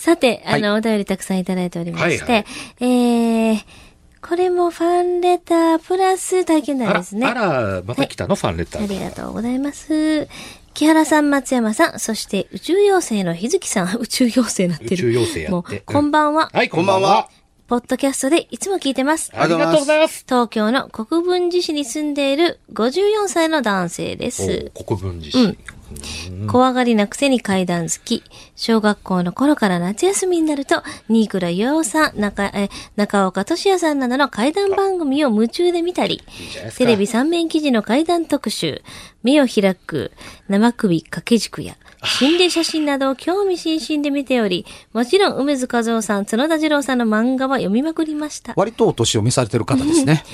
さて、あの、お便りたくさんいただいておりまして、はいはいえー、これもファンレタープラス体験談ですね。あら、また来たの、ファンレター。ありがとうございます。木原さん、松山さん、そして宇宙妖精の日月さん、宇宙妖精になってる。宇宙妖精やってもう、こんばんは。はい、こんばんは。ポッドキャストでいつも聞いてます。ありがとうございます。東京の国分寺市に住んでいる54歳の男性です。お国分寺市。怖がりなくせに階段好き。小学校の頃から夏休みになると、新倉洋さん、中え中岡俊也さんなどの階段番組を夢中で見たりいいテレビ3面記事の階段特集、目を開く生首掛け軸や、心霊写真などを興味津々で見ており、もちろん梅津和夫さん、角田二郎さんの漫画は読みまくりました。割とお年を召されてる方ですね。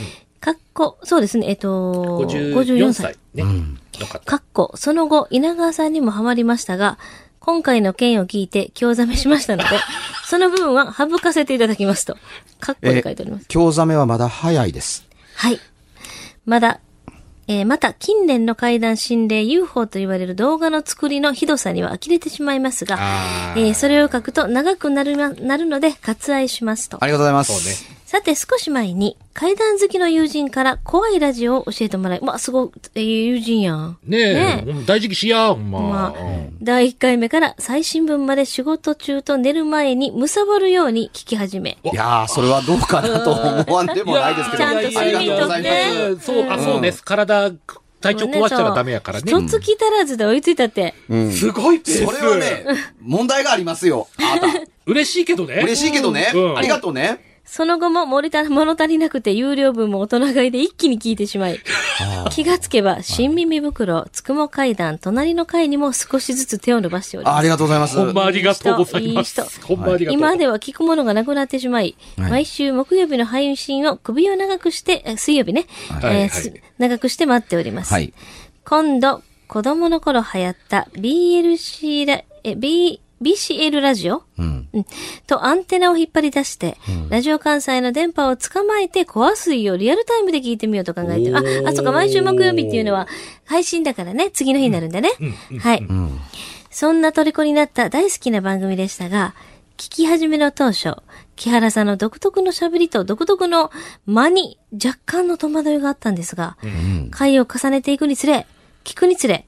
かっこ、そうですね、えっと、54歳。ね。の方。かっこ、その後、稲川さんにもハマりましたが、今回の件を聞いて興ざめしましたので、その部分は省かせていただきますと。かっこで書いております。京ザメはまだ早いです。はい。まだ、えーまた、近年の怪談心霊 UFO と言われる動画の作りのひどさには呆れてしまいますが、えーそれを書くと長くなるまなるので割愛しますとあ。りがとうございます。そうね。さて、少し前に、怪談好きの友人から怖いラジオを教えてもらい、まあ、すごい、えー友人やん。ねえ、ね大事にしや、ほんま。まあうん第1回目から最新分まで仕事中と寝る前に貪るように聞き始め。いやー、それはどうかなと思わんでもないですけど。ちゃんと睡眠とってありがとうございます。そう、あ、そうです。体、体調壊したらダメやからね。一月足らずで追いついたって。すごいペースそれはね、問題がありますよ。あなた。嬉しいけどね。嬉しいけどねう。んありがとうね。その後も森田物足りなくて有料分も大人買いで一気に聞いてしまい、気がつけば新耳袋、つくも階段、隣の階にも少しずつ手を伸ばしております。あありがとうございます。ほんまありがとうございます。いい人ほんまありがとう。今では聞くものがなくなってしまい、はい毎週木曜日の配信を首を長くして、え水曜日ね、はいはいえーす長くして待っております。はい。今度、子供の頃流行った BLC ラ、え、B、BCL ラジオ？うん。うんとアンテナを引っ張り出して、ラジオ関西の電波を捕まえて、コア水をリアルタイムで聞いてみようと考えてる。あ、あ、そうか、毎週木曜日っていうのは配信だからね、次の日になるんだね。はい。そんな虜になった大好きな番組でしたが、聞き始めの当初、木原さんの独特の喋りと独特の間に若干の戸惑いがあったんですが、回を重ねていくにつれ、聞くにつれ、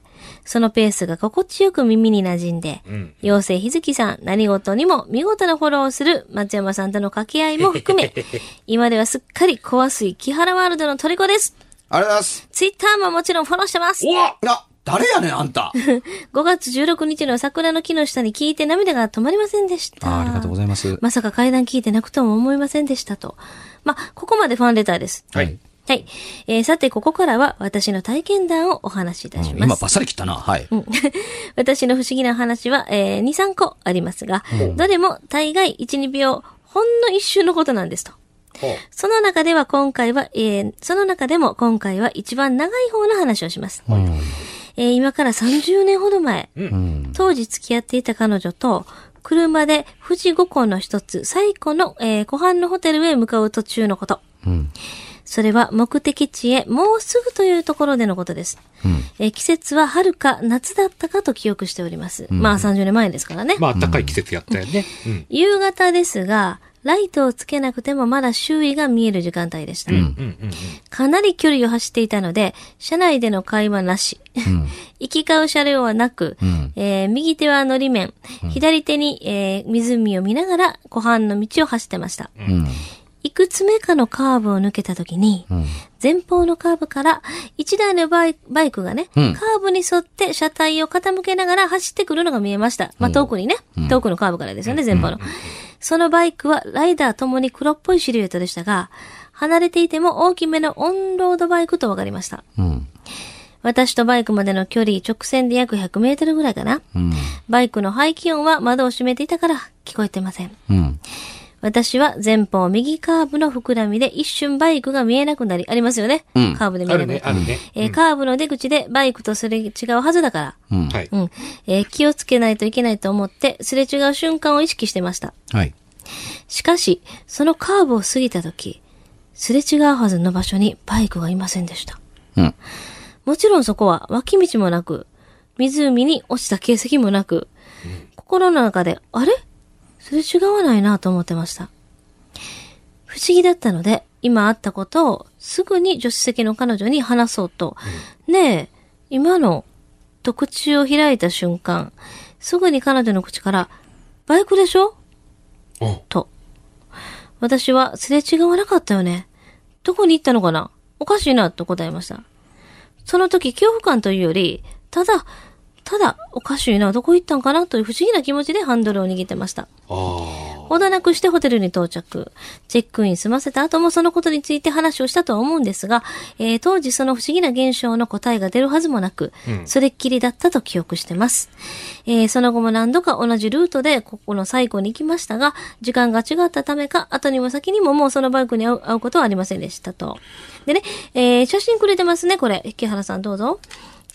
そのペースが心地よく耳に馴染んで、ん妖精日月さん、何事にも見事なフォローをする松山さんとの掛け合いも含め、今ではすっかり怖すい木原ワールドの虜です。ありがとうございます。ツイッターももちろんフォローしてます。おわあ、誰やねん、あんた。5月16日の桜の木の下に聞いて涙が止まりませんでした。あありがとうございます。まさか階段聞いてなくとも思いませんでしたと。まあ、ここまでファンレターです。はい。はい。えーさて、ここからは私の体験談をお話しいたします。今バッサリ切ったな。はい。私の不思議な話は、えー2、3個ありますが、どれも大概1、2秒、ほんの一瞬のことなんですと。その中では今回は、えーその中でも今回は一番長い方の話をします。えー今から30年ほど前、うん。当時付き合っていた彼女と、車で富士五湖の一つ、最古の、えー湖畔のホテルへ向かう途中のこと。うん。それは目的地へもうすぐというところでのことです。えー季節は春か夏だったかと記憶しております。まあ30年前ですからね。まあ、暖かい季節やったよね。うん。夕方ですが、ライトをつけなくてもまだ周囲が見える時間帯でした。うんうんうん。かなり距離を走っていたので、車内での会話なし。行き交う車両はなく、んえー右手はのり面、左手に、えー湖を見ながら湖畔の道を走ってました。うん。いくつ目かのカーブを抜けた時に、前方のカーブから一台のバイバイクがね、うんカーブに沿って車体を傾けながら走ってくるのが見えました。まあ、遠くにね、遠くのカーブからですよね、前方の。そのバイクはライダーともに黒っぽいシルエットでしたが、離れていても大きめのオンロードバイクと分かりました。うん。私とバイクまでの距離直線で約100メートルぐらいかな。うん。バイクの排気音は窓を閉めていたから聞こえてません。うん。私は前方右カーブの膨らみで一瞬バイクが見えなくなり、ありますよね。うんカーブで見あるね、えなくなる。あるね。えーカーブの出口でバイクとすれ違うはずだから。うん。はい。うん。えー気をつけないといけないと思って、すれ違う瞬間を意識してました。はい。しかし、そのカーブを過ぎた時、すれ違うはずの場所にバイクがいませんでした。うん。もちろんそこは脇道もなく、湖に落ちた形跡もなく、心の中で、あれすれ違わないなと思ってました。不思議だったので、今あったことをすぐに助手席の彼女に話そうと、ねえ、今の、と口を開いた瞬間、すぐに彼女の口から、バイクでしょ？おと。私はすれ違わなかったよね。どこに行ったのかな？おかしいなと答えました。その時恐怖感というより、ただ、ただ、おかしいな、どこ行ったんかなという不思議な気持ちでハンドルを握ってました。ほどなくしてホテルに到着。チェックイン済ませた後もそのことについて話をしたとは思うんですが、えー当時その不思議な現象の答えが出るはずもなく、それっきりだったと記憶してます。えーその後も何度か同じルートでここの最後に行きましたが、時間が違ったためか、後にも先にももうそのバイクに会う会うことはありませんでしたと。でね、えー写真くれてますね、これ。木原さんどうぞ。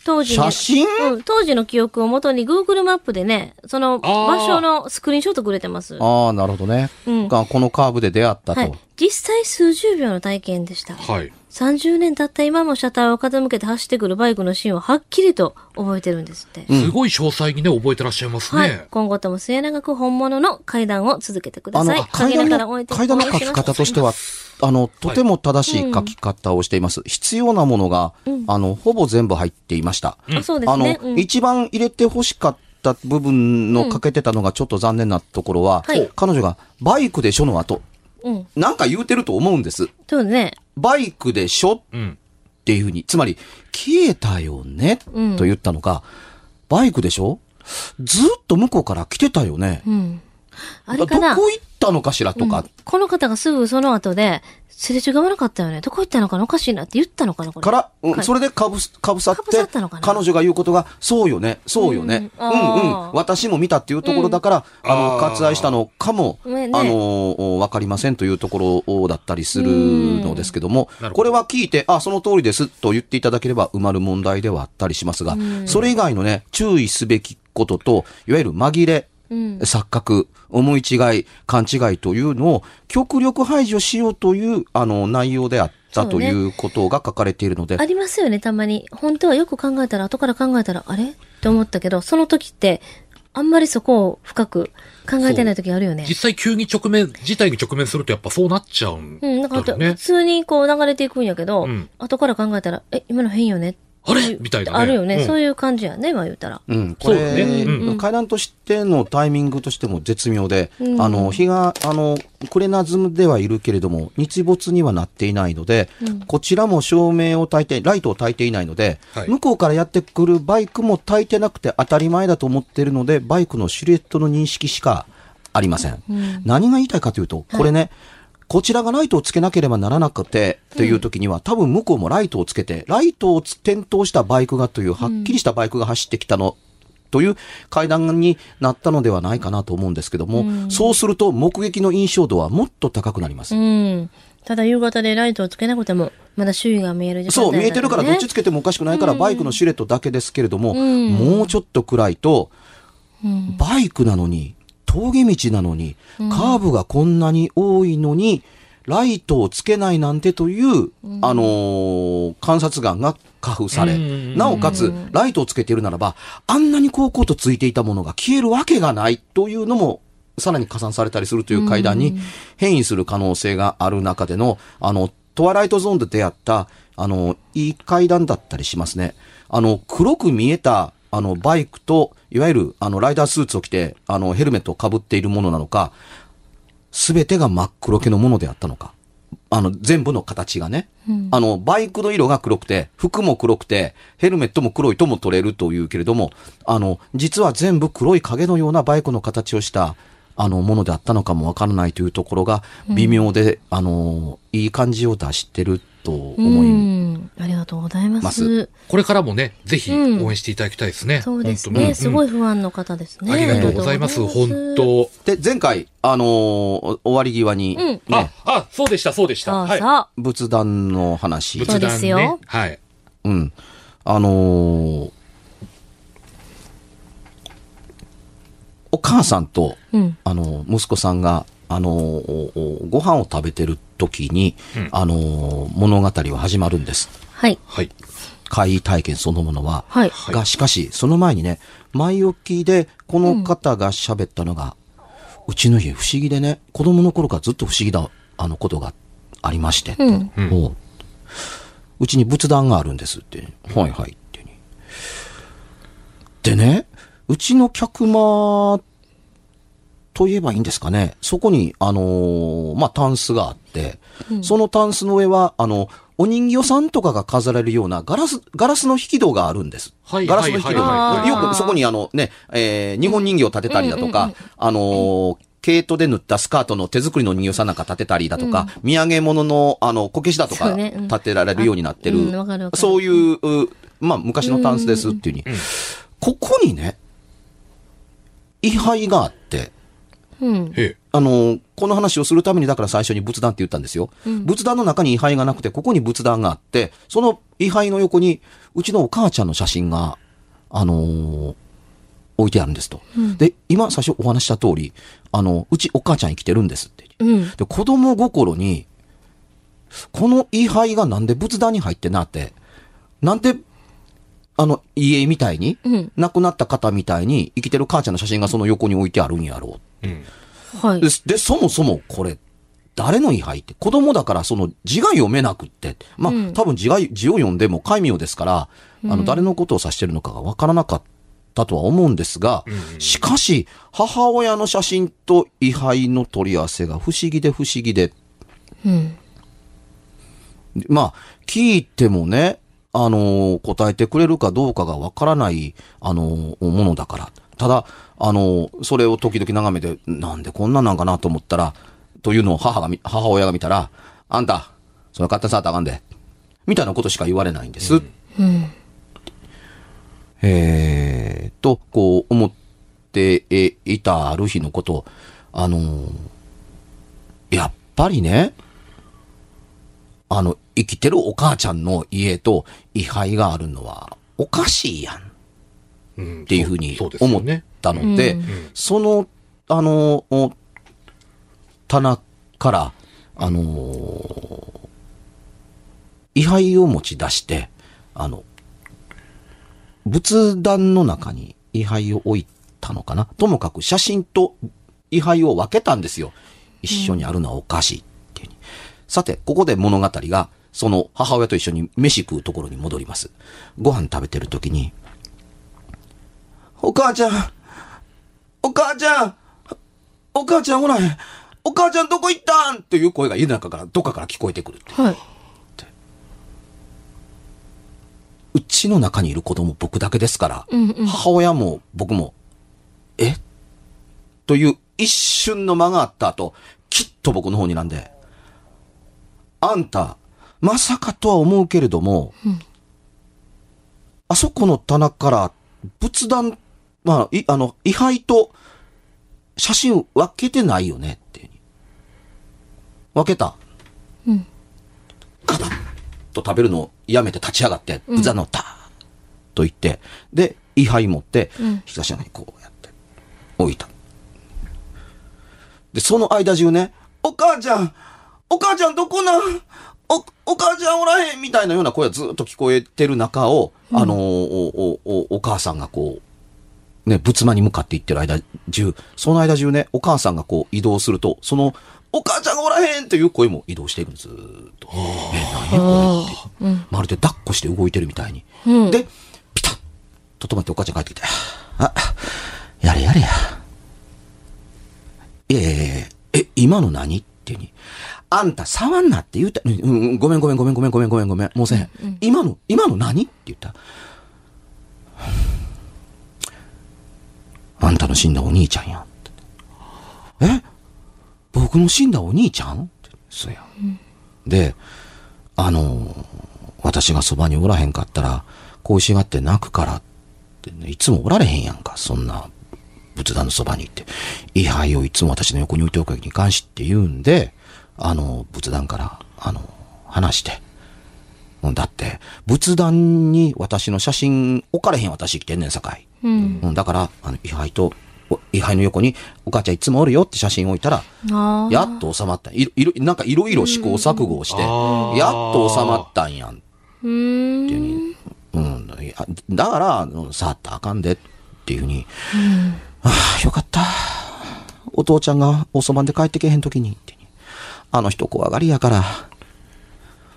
当時ね写真？うん、当時の記憶をもとに Google マップでね、その場所のスクリーンショットくれてます。ああ、なるほどね。うんがこのカーブで出会ったと。はい。実際数十秒の体験でした。はい。30年経った今も車体を傾けて走ってくるバイクのシーンをはっきりと覚えてるんですって。すごい詳細にね、覚えてらっしゃいますはいね。。今後とも末永く本物の階段を続けてくだあのさい。、階段陰ながら応援の、階段の書き方としては、あの、とても正しい書き方をしています。必要なものが、あの、ほぼ全部入っていました。うですあのね。、うん一番入れて欲しかった部分の欠けてたのがちょっと残念なところは、はい彼女がバイクでしょの後、うん。なんか言うてると思うんです。そうね。バイクでしょうん。っていうふうに、つまり、消えたよね、うんと言ったのが、バイクでしょ？ずっと向こうから来てたよね。うん。あれどこかな行ったのかしらとか、この方がすぐその後で、すれ違わなかったよね。どこ行ったのかなおかしいなって言ったのかなこれ。から、うんはい。それでかぶす、かぶさっかぶさてったのか、な？彼女が言うことが、そうよね、そうよね、ううん。ん、うんあー私も見たっていうところだから、あの、あー。割愛したのかも、ねね。あの、わかりませんというところだったりするのですけどもこれは聞いて、あ、その通りですと言っていただければ埋まる問題ではあったりしますが、それ以外のね、注意すべきことと、いわゆる紛れ、うん。錯覚、思い違い、勘違いというのを極力排除しようという、あの、内容であったということが書かれているので、ありますよね、たまに。本当はよく考えたら、後から考えたら、あれ？って思ったけど、その時って、あんまりそこを深く考えてない時あるよね実。際急に直面、事態に直面するとやっぱそうなっちゃうんうん、なんか普。通にこう流れていくんやけど、うん後から考えたら、え、今の変よね。あれ？みたいなね。あるよね、うん。そういう感じやね、まあ言ったら。うん、こそうれ、ね。うん。うん。階段としてのタイミングとしても絶妙で、うん。あの、日が、あの、クレナズムではいるけれども、日没にはなっていないので、こちらも照明を焚いて、ライトを焚いていないので、はい。向こうからやってくるバイクも焚いてなくて当たり前だと思っているので、バイクのシルエットの認識しかありません。何が言いたいかというと、これね、こちらがライトをつけなければならなくて、という時には、多分向こうもライトをつけて、ライトをつ点灯したバイクがという、はっきりしたバイクが走ってきたの、という階段になったのではないかなと思うんですけども、そうすると目撃の印象度はもっと高くなります。うん。ただ夕方でライトをつけなくても、まだ周囲が見える時間そう、見えてるからどっちねつけてもおかしくないから、バイクのシルエットだけですけれども、ん。もうちょっと暗いと、うん。バイクなのに、峠道なのに、カーブがこんなに多いのに、ライトをつけないなんてという、あのー観察眼が加付され、うん。なおかつ、ライトをつけているならば、あんなに高々とついていたものが消えるわけがないというのも、さらに加算されたりするという階段に変異する可能性がある中での、あの、トワライトゾーンで出会った、あの、いい階段だったりしますね。あの、黒く見えた、あの、バイクと、いわゆる、あの、ライダースーツを着て、あの、ヘルメットを被っているものなのか、すべてが真っ黒系のものであったのか。あの、全部の形がね。あの、バイクの色が黒くて、服も黒くて、ヘルメットも黒いとも取れるというけれども、あの、実は全部黒い影のようなバイクの形をした、あの、ものであったのかもわからないというところが、微妙で、あの、いい感じを出してると思ういん。ありがとうございま。ますこれからもね、ぜひうん応援していただきたいですね。そうですね。本当にすごい不安の方ですね。ありがとうございます。本当。で、前回、あのー終わり際に、うんね、あ、あ、そうでした、そうでした。はい。そ仏壇の話。そうですよ仏壇ねはい。うん。あのーお母さんと、う。うん。あの、息子さんが、あのおおご飯を食べてる時に、うんあの物語は始まるんです。はい。はい。怪異体験そのものは。はい。はいが、しかし、その前にね、前置きで、この方が喋ったのが、うちの家不思議でね、子供の頃からずっと不思議な、あの、ことがありまして。うん。うんおううちに仏壇があるんですって。はいはいってに。でね、うちの客間と言えばいいんですかね。そこに、あのーまあ、タンスがあって、そのタンスの上は、あの、お人形さんとかが飾られるようなガラス、ガラスの引き戸があるんです。はいガラスの引き戸はいはいはいよくそこにあのね、えー日本人形を立てたりだとか、あのー毛糸で縫ったスカートの手作りの人形さんなんか立てたりだとか、土産物の、あの、こけしだとか立てられるようになってる。そういう、うまあ、昔のタンスですっていうふうに。ここにね、位牌があって、うん。えあの、この話をするためにだから最初に仏壇って言ったんですよ。仏壇の中に位牌がなくて、ここに仏壇があって、その位牌の横に、うちのお母ちゃんの写真が、あのー置いてあるんですと。で、今最初お話しした通り、あの、うちお母ちゃん生きてるんですって。うん。で、子供心に、この位牌がなんで仏壇に入ってなって、なんで、あの、家みたいに、うん亡くなった方みたいに、生きてる母ちゃんの写真がその横に置いてあるんやろう。えうん。はいで。で、そもそもこれ、誰の位牌って、子供だからその字が読めなくって、まあ、うん多分字が、字を読んでも戒名ですから、あの、誰のことを指してるのかがわからなかったとは思うんですが、しかし、母親の写真と位牌の取り合わせが不思議で不思議で、うん。まあ、聞いてもね、あの答えてくれるかどうかがわからない、あのものだから。ただ、あのそれを時々眺めて、なんでこんなんなんかなと思ったら、というのを母がみ、母親が見たら、あんた、それ勝手にさったらあかんで。みたいなことしか言われないんです。うん。えーと、こう思ってえいたある日のこと、あのーやっぱりね、あの、生きてるお母ちゃんの家と位牌があるのはおかしいやんっうんていうふうに思っね。たので、うんその、あの棚から、あのー位牌を持ち出して、あの、仏壇の中に位牌を置いたのかな？ともかく写真と位牌を分けたんですよ。一緒にあるのはおかしいっていうふうに。さて、ここで物語が、その母親と一緒に飯食うところに戻ります。ご飯食べてる時に、お母ちゃん、お母ちゃん、お母ちゃんおらへん。お母ちゃんどこ行ったんっていう声が家の中から、どっかから聞こえてくる。はい。うちの中にいる子供僕だけですから、うんうん母親も僕も、え？という一瞬の間があった後、きっと僕の方になんで、あんた、まさかとは思うけれども、あそこの棚から仏壇、まあ、い、あの、位牌と写真分けてないよねっていう。分けた。うん。カタッと食べるのをやめて立ち上がって、ぶざのたーと言って、で、位牌持って、うん東山にこうやって、置いた。で、その間中ね、お母ちゃん、お母ちゃんどこな？んお、お母ちゃんおらへん？みたいなような声がずっと聞こえてる中を、あの、お、お、お、お母さんがこう、ね、仏間に向かって行ってる間中、その間中ね、お母さんがこう移動すると、その、お母ちゃんがおらへんっていう声も移動していくんです、ずーっと。え、何これって。まるで抱っこして動いてるみたいに。うんで、ピタッと止まってお母ちゃん帰ってきて、あ、やれやれや。いやいやいやえ、今の何っていうに。あんた触んなって言うた、うんうん、ごめんごめんごめんごめんごめんごめんごめん、もうせへん。今の、今の何って言った。あんたの死んだお兄ちゃんやんって。え？僕の死んだお兄ちゃん？って。そうやん。で、あの、私がそばにおらへんかったら、恋しがって泣くからってね、いつもおられへんやんか、そんな仏壇のそばに行って。位牌をいつも私の横に置いておくわけにいかんしって言うんで、あの、仏壇から、あの、話して。だって、仏壇に私の写真置かれへん私生きてんねんさかい。うん。うん、だから、あの、位牌と、お位牌の横に、お母ちゃんいつもおるよって写真置いたら、ああ。やっと収まった。いろ、いろ、なんかいろいろ試行錯誤をして、やっと収まったんやん。うーん。っていうふうに、うん、いやだから、触ったらあかんでっていうふうに、ああ、よかった。お父ちゃんがおそばで帰ってけへんときにってあの人怖がりやから、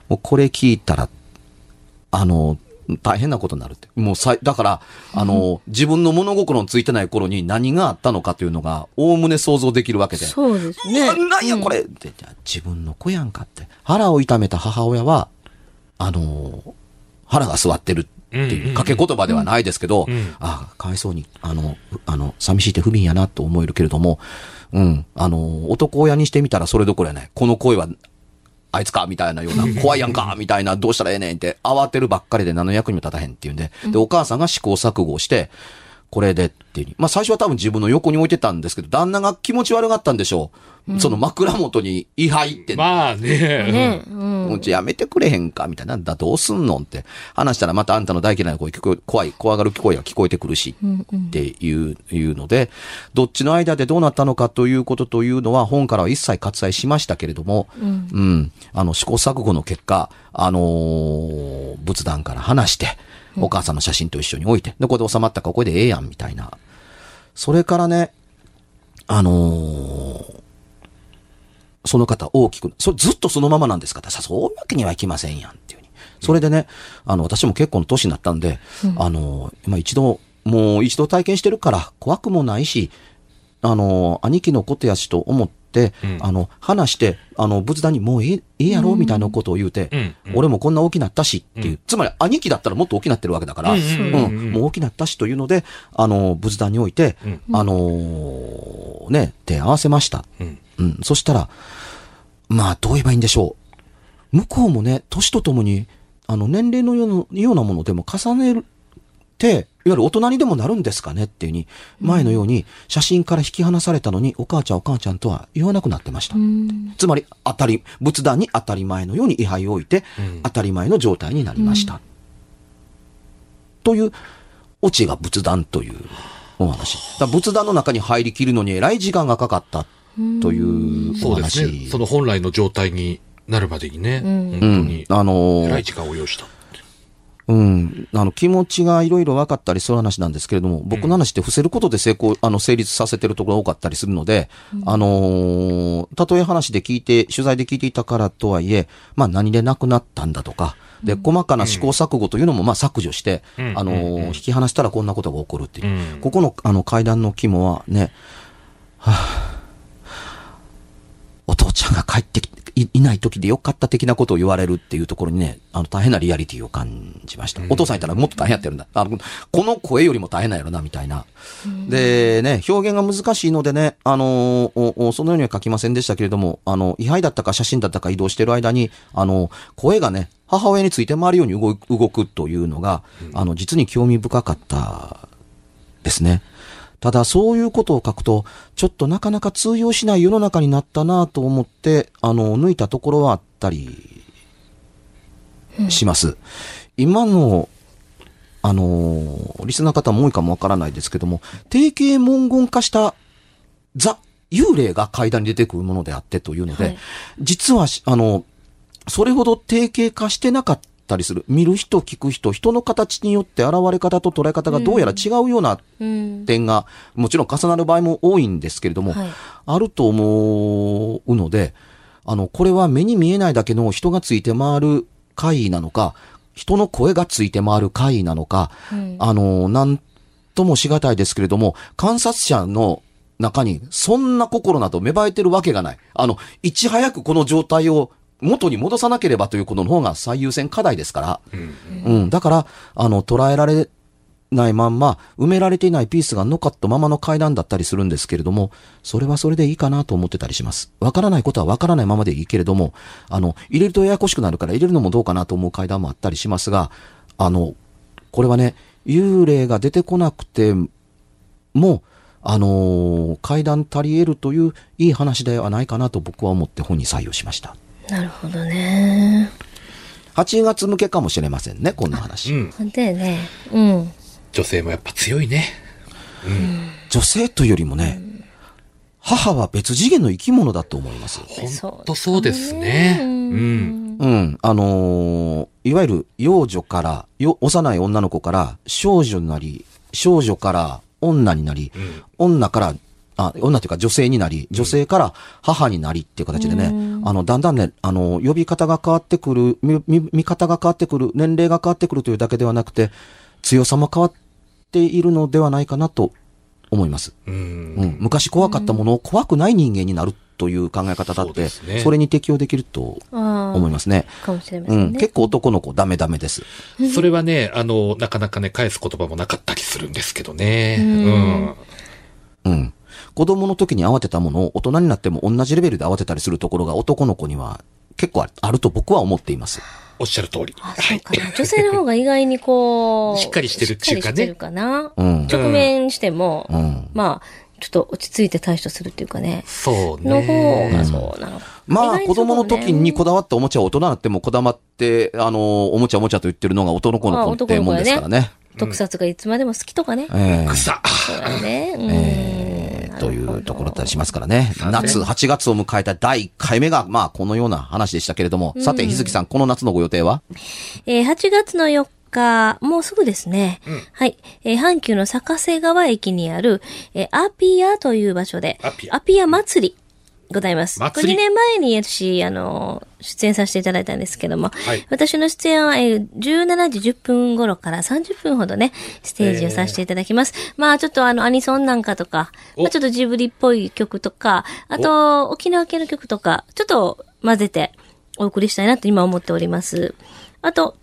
もうこれ聞いたら、あの、大変なことになるって。もうさい、だから、あの、自分の物心のついてない頃に何があったのかというのが、おおむね想像できるわけで。そうですね。なんやこれって、じゃあ自分の子やんかって。腹を痛めた母親は、あのー腹が座ってるっていう掛け言葉ではないですけど、んあかわいそうに、あの、ふあの、寂しいって不憫やなと思えるけれども、うん、あのー男親にしてみたらそれどころやない。この声は、あいつかみたいなような、怖いやんかみたいな、どうしたらええねんって、慌てるばっかりで何の役にも立たへんっていうんで、で、お母さんが試行錯誤して、これでっていうに。まあ最初は多分自分の横に置いてたんですけど、旦那が気持ち悪がったんでしょう。その枕元に位牌って、まあね。ね。うん。うちやめてくれへんかみたいな。だ、どうすんのって話したらまたあんたの大嫌いな声聞こえ、怖い、怖がる声が聞こえてくるし、っていう、いうので、どっちの間でどうなったのかということというのは本からは一切割愛しましたけれども、うん、あの、試行錯誤の結果、あのー仏壇から離して、お母さんの写真と一緒に置いて、で、これで収まったからこれでええやん、みたいな。それからね、あのーその方大きく、そずっとそのままなんですかってさ、そういうわけにはいきませんやんっていうに。それでね、あの、私も結構の年になったん。で、あの、まあ、一度、もう一度体験してるから怖くもないし、あの、兄貴のことやしと思って、うんあの、話して、あの、仏壇にもうええ、ええやろみたいなことを言うて、うんうん俺もこんな大きなったしっていう、うんつまり兄貴だったらもっと大きなってるわけだから、ううんもう大きなったしというので、あの、仏壇に置いて、うんあのーね、手合わせました。うん。うん。そしたら、まあ、どう言えばいいんでしょう。向こうもね、年とともに、あの、年齢のようなものでも重ねいわゆる大人にでもなるんですかねっていうに、前のように写真から引き離されたのに、お母ちゃんお母ちゃんとは言わなくなってました。うん。つまり、当たり、仏壇に当たり前のように位牌を置いて、うん当たり前の状態になりました。という、オチが仏壇というお話。仏壇の中に入りきるのにえらい時間がかかったというおそうです話。ね。その本来の状態になるまでにね。うん本当うんに。。あのー偉い時間を要した。うん。あの、気持ちがいろいろ分かったりする話なんですけれども、僕の話って伏せることで成功、あの、成立させてるところが多かったりするので、あのーたとえ話で聞いて、取材で聞いていたからとはいえ、まあ何で亡くなったんだとか、で、細かな試行錯誤というのも、まあ削除して、うん。あのー引き離したらこんなことが起こるっていう。うん。ここの、あの、階段の肝はね、はあお父ちゃんが帰ってきいいない時でよかった的なことを言われるっていうところにね、あの、大変なリアリティを感じました。お父さんいたらもっと大変やってるんだ。あの、この声よりも大変なんやろな、みたいな。で、ね、表現が難しいのでね、あのそのようには書きませんでしたけれども、あの、位牌だったか写真だったか移動してる間に、あの、声がね、母親について回るように動くというのが、あの、実に興味深かったですね。ただそういうことを書くと、ちょっとなかなか通用しない世の中になったなと思って、あの、抜いたところはあったりします。今の、あの、リスナー方も多いかもわからないですけども、定型文言化したザ幽霊が階段に出てくるものであってというので、はい実はし、あの、それほど定型化してなかったりする。見る人、聞く人、人の形によって現れ方と捉え方がどうやら違うようなうん。点が、もちろん重なる場合も多いんですけれども、はいあると思うので、あの、これは目に見えないだけの人がついて回る怪異なのか、人の声がついて回る怪異なのか、うんあの、なんともしがたいですけれども、観察者の中にそんな心など芽生えてるわけがない。あの、いち早くこの状態を元に戻さなければということの方が最優先課題ですから、うん、だから、あの、捉えられないまんま、埋められていないピースが残ったままの階段だったりするんですけれども、それはそれでいいかなと思ってたりします。わからないことはわからないままでいいけれども、あの、入れるとややこしくなるから入れるのもどうかなと思う階段もあったりしますが、あの、これはね、幽霊が出てこなくても、あのー階段足り得るといういい話ではないかなと僕は思って本に採用しました。なるほどね。8月向けかもしれませんね、こんな話。うん。ほんとやね。うん。女性もやっぱ強いね。女性というよりもね、母は別次元の生き物だと思います。ほんとそうですね。うん。うん。あのーいわゆる幼女から、よ幼い女の子から少女になり、少女から女になり、女から、あ、女というか女性になり、女性から母になりっていう形でね、あの、だんだんね、あの、呼び方が変わってくる、見、見見方が変わってくる、年齢が変わってくるというだけではなくて、強さも変わっているのではないかなと思います。うん。うん、昔怖かったものを怖くない人間になるという考え方だそうって、ですねそれに適用できると。思いますね。かもしれまうん、せんね。結構男の子ダメダメです。それはね、あの、なかなかね、返す言葉もなかったりするんですけどね。うん。うん。子供の時に慌てたものを大人になっても同じレベルで慌てたりするところが男の子には結構あると僕は思っています。おっしゃる通り。あ、はい。そうかな。女性の方が意外にこう。しっかりしてるっていうかねしっかりしてるかな。うん直面しても、うん。まあ、ちょっと落ち着いて対処するっていうかね。そうの方ね。がそうなの。まあ、意外に子供の時にこだわったおもちゃを大人になってもこだわって、あの、おもちゃおもちゃと言ってるのが男の子ってもんですからね。特撮がいつまでも好きとかね。ええ草。そうだね。うんえーというところだったりしますからね。夏、8月を迎えた第1回目が、まあ、このような話でしたけれども、さて、日月さん、この夏のご予定は？えー8月の4日、もうすぐですね。はい。えー阪急の坂瀬川駅にある、えーアピアという場所で、アピア祭り。ございます。これ2年前に私、あの、出演させていただいたんですけども、はい私の出演は、えー17時10分頃から30分ほどね、ステージをさせていただきます。まあ、ちょっとあの、アニソンなんかとか、おまあ、ちょっとジブリっぽい曲とか、あと、沖縄系の曲とか、ちょっと混ぜてお送りしたいなと今思っております。あと、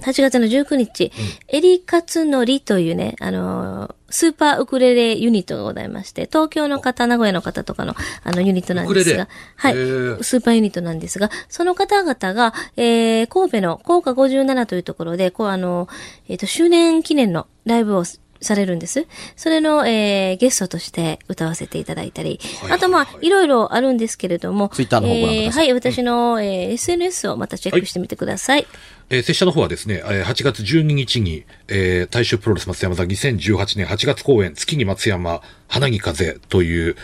8月の19日、エリカツノリというね、あのースーパーウクレレユニットがございまして、東京の方、名古屋の方とかの、あの、ユニットなんですが、はい。スーパーユニットなんですが、その方々が、えー、神戸の高架57というところで、こう、あの、えっ、と、周年記念のライブをされるんです。それの、えー、ゲストとして歌わせていただいたり、あと、まあ、いろいろあるんですけれども、ツイッターの方ご覧ください。えーはい、私の、えー、SNS をまたチェックしてみてください。えー、拙者の方はですね、えー8月12日に、えー、大衆プロレス松山座2018年8月公演、月に松山、花に風という、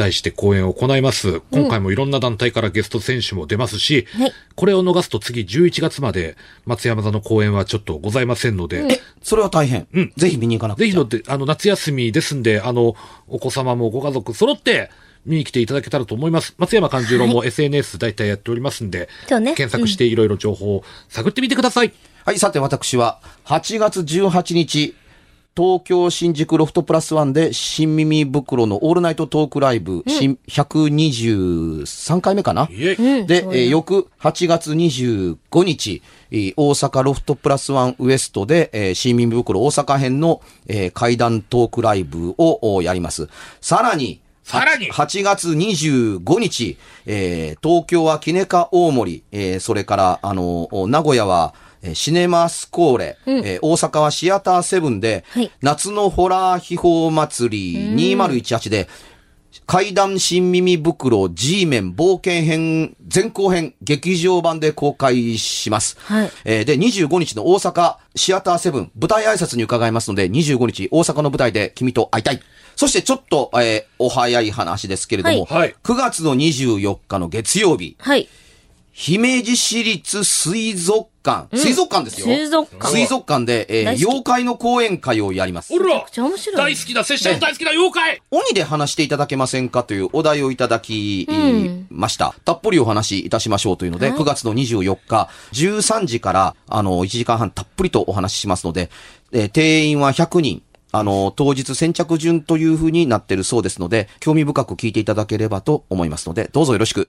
題して公演を行います。今回もいろんな団体からゲスト選手も出ますし、はいこれを逃すと次11月まで松山座の公演はちょっとございませんので、それは大変。うんぜひ見に行かなくちゃ。ぜひので、あの、夏休みですんで、あの、お子様もご家族揃って、見に来ていただけたらと思います。松山勘十郎も SNS 大体やっておりますんで、そうね。検索していろいろ情報を探ってみてください。はい、さて私は、8月18日、東京新宿ロフトプラスワンで新耳袋のオールナイトトークライブ、新123回目かな、で、えー翌8月25日、えー大阪ロフトプラスワンウエストで、えー新耳袋大阪編の、えー怪談トークライブをおやります。さらに、さらに。8月25日、えー東京はキネカ大森、えーそれから、あの、お名古屋は、えーシネマスコーレ、えー大阪はシアターセブンで、はい。夏のホラー秘宝祭り2018で、怪談新耳袋 G 面冒険編前後編劇場版で公開します。はいえーで、25日の大阪シアターセブン舞台挨拶に伺いますので、25日大阪の舞台で君と会いたい。そしてちょっと、えーお早い話ですけれども、はいはい9月の24日の月曜日、はい。姫路市立水族館、水族館ですよ。水族館水族館で、えー妖怪の講演会をやりますお。らちゃ面白い大好きな拙者の大好きな妖怪鬼で話していただけませんかというお題をいただきうんました。たっぷりお話しいたしましょうというので、はい9月の24日、13時から、あの、1時間半たっぷりとお話ししますので、えー定員は100人。あの、当日先着順という風になってるそうですので、興味深く聞いていただければと思いますので、どうぞよろしく。